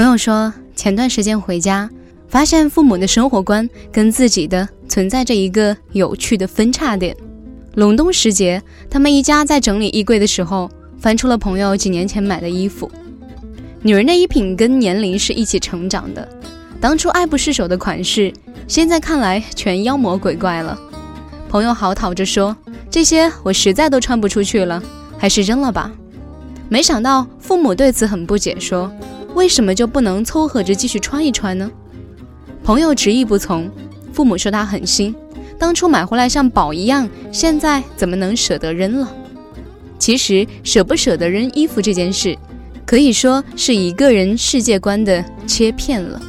朋友说，前段时间回家，发现父母的生活观跟自己的存在着一个有趣的分叉点。隆冬时节，他们一家在整理衣柜的时候，翻出了朋友几年前买的衣服。女人的衣品跟年龄是一起成长的，当初爱不释手的款式，现在看来全妖魔鬼怪了。朋友嚎啕着说：“这些我实在都穿不出去了，还是扔了吧。”没想到父母对此很不解，说：“为什么就不能凑合着继续穿一穿呢？”朋友执意不从，父母说他狠心，当初买回来像宝一样，现在怎么能舍得扔了？其实舍不舍得扔衣服这件事，可以说是一个人世界观的切片了。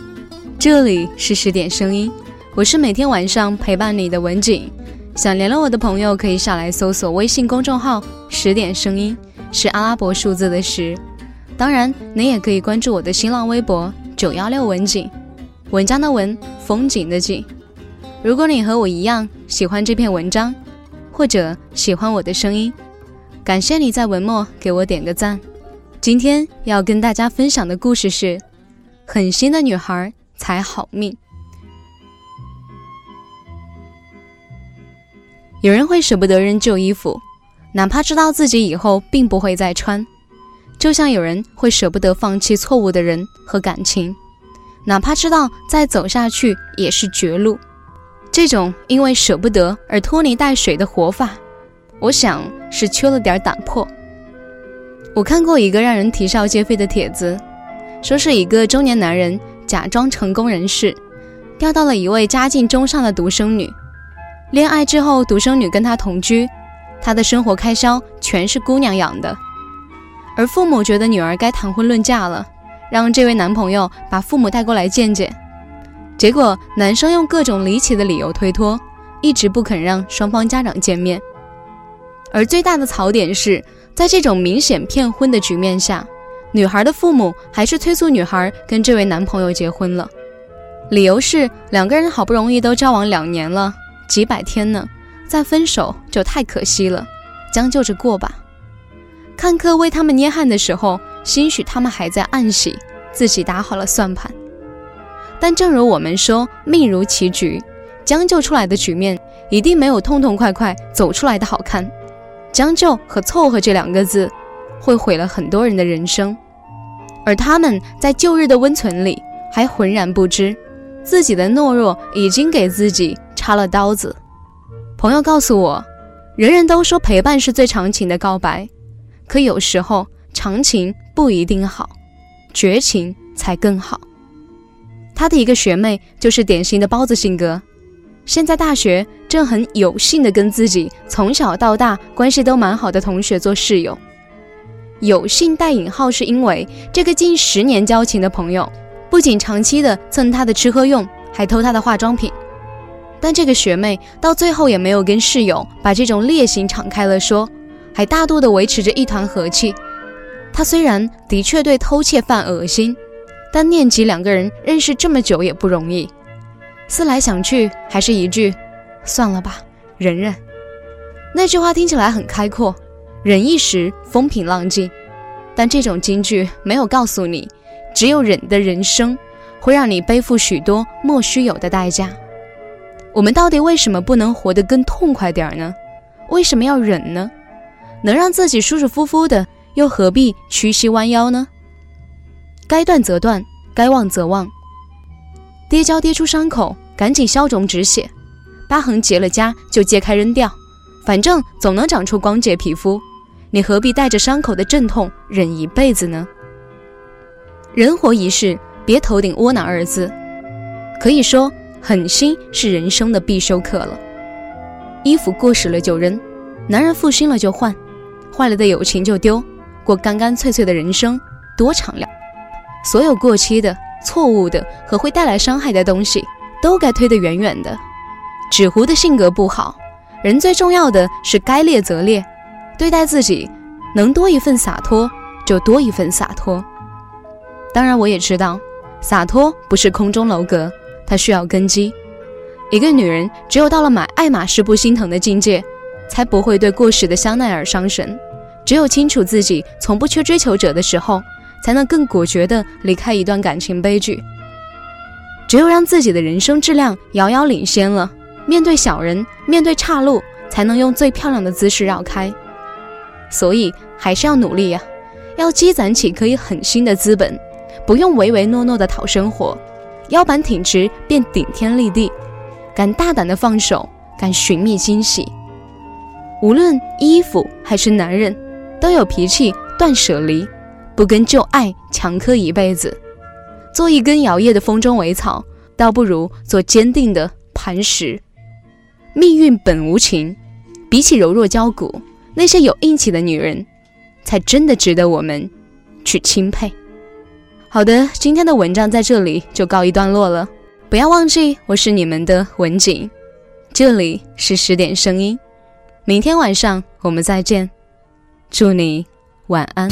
这里是十点声音，我是每天晚上陪伴你的文景。想联络我的朋友，可以上来搜索微信公众号“十点声音”。是阿拉伯数字的十，当然，你也可以关注我的新浪微博九幺六文景，文章的文，风景的景。如果你和我一样喜欢这篇文章，或者喜欢我的声音，感谢你在文末给我点个赞。今天要跟大家分享的故事是：狠心的女孩才好命。有人会舍不得扔旧衣服。哪怕知道自己以后并不会再穿，就像有人会舍不得放弃错误的人和感情，哪怕知道再走下去也是绝路。这种因为舍不得而拖泥带水的活法，我想是缺了点胆魄。我看过一个让人啼笑皆非的帖子，说是一个中年男人假装成功人士，钓到了一位家境中上的独生女，恋爱之后，独生女跟他同居。他的生活开销全是姑娘养的，而父母觉得女儿该谈婚论嫁了，让这位男朋友把父母带过来见见。结果男生用各种离奇的理由推脱，一直不肯让双方家长见面。而最大的槽点是在这种明显骗婚的局面下，女孩的父母还是催促女孩跟这位男朋友结婚了，理由是两个人好不容易都交往两年了，几百天呢。再分手就太可惜了，将就着过吧。看客为他们捏汗的时候，兴许他们还在暗喜，自己打好了算盘。但正如我们说，命如棋局，将就出来的局面一定没有痛痛快快走出来的好看。将就和凑合这两个字，会毁了很多人的人生。而他们在旧日的温存里，还浑然不知，自己的懦弱已经给自己插了刀子。朋友告诉我，人人都说陪伴是最长情的告白，可有时候长情不一定好，绝情才更好。他的一个学妹就是典型的包子性格，现在大学正很有幸的跟自己从小到大关系都蛮好的同学做室友。有幸带引号是因为这个近十年交情的朋友，不仅长期的蹭他的吃喝用，还偷他的化妆品。但这个学妹到最后也没有跟室友把这种劣行敞开了说，还大度的维持着一团和气。他虽然的确对偷窃犯恶心，但念及两个人认识这么久也不容易，思来想去还是一句，算了吧，忍忍。那句话听起来很开阔，忍一时风平浪静，但这种金句没有告诉你，只有忍的人生会让你背负许多莫须有的代价。我们到底为什么不能活得更痛快点儿呢？为什么要忍呢？能让自己舒舒服服的，又何必屈膝弯腰呢？该断则断，该忘则忘。跌跤跌出伤口，赶紧消肿止血；疤痕结了痂，就揭开扔掉。反正总能长出光洁皮肤，你何必带着伤口的阵痛忍一辈子呢？人活一世，别头顶窝囊二字。可以说。狠心是人生的必修课了。衣服过时了就扔，男人负心了就换，坏了的友情就丢，过干干脆脆的人生多敞亮。所有过期的、错误的和会带来伤害的东西，都该推得远远的。纸糊的性格不好，人最重要的是该裂则裂，对待自己能多一份洒脱就多一份洒脱。当然，我也知道，洒脱不是空中楼阁。它需要根基。一个女人只有到了买爱马仕不心疼的境界，才不会对过时的香奈儿伤神。只有清楚自己从不缺追求者的时候，才能更果决地离开一段感情悲剧。只有让自己的人生质量遥遥领先了，面对小人，面对岔路，才能用最漂亮的姿势绕开。所以还是要努力呀，要积攒起可以狠心的资本，不用唯唯诺诺的讨生活，腰板挺直便顶天立地，敢大胆的放手，敢寻觅惊喜。无论衣服还是男人，都有脾气，断舍离，不跟旧爱强磕一辈子。做一根摇曳的风中苇草，倒不如做坚定的磐石。命运本无情，比起柔弱娇骨，那些有硬气的女人，才真的值得我们去钦佩。好的，今天的文章在这里就告一段落了。不要忘记，我是你们的文景，这里是十点声音。明天晚上我们再见，祝你晚安。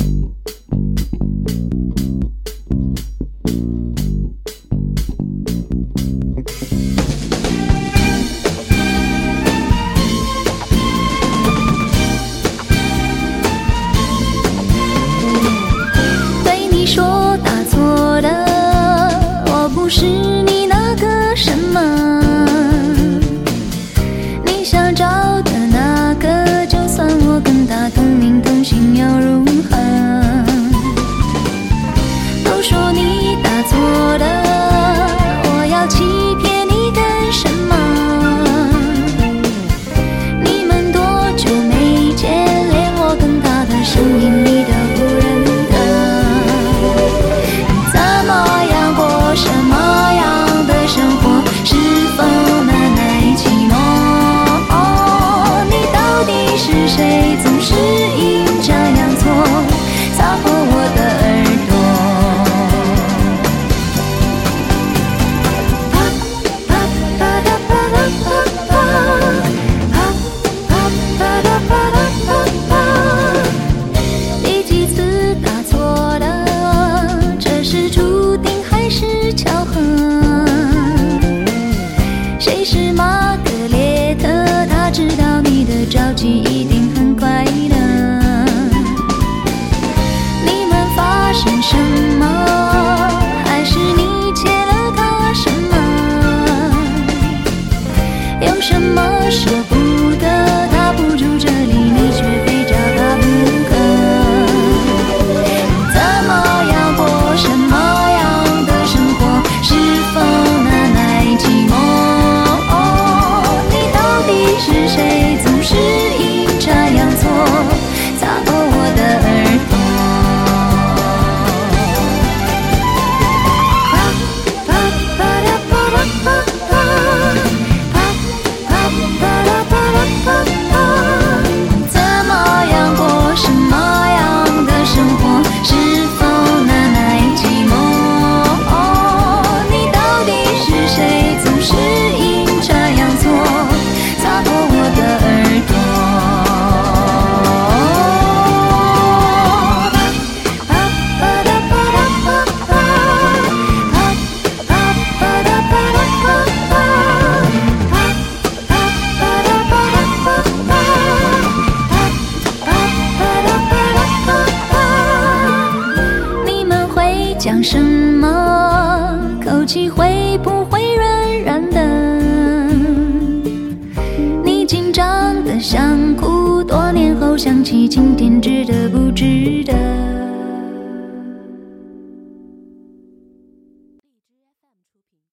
会不会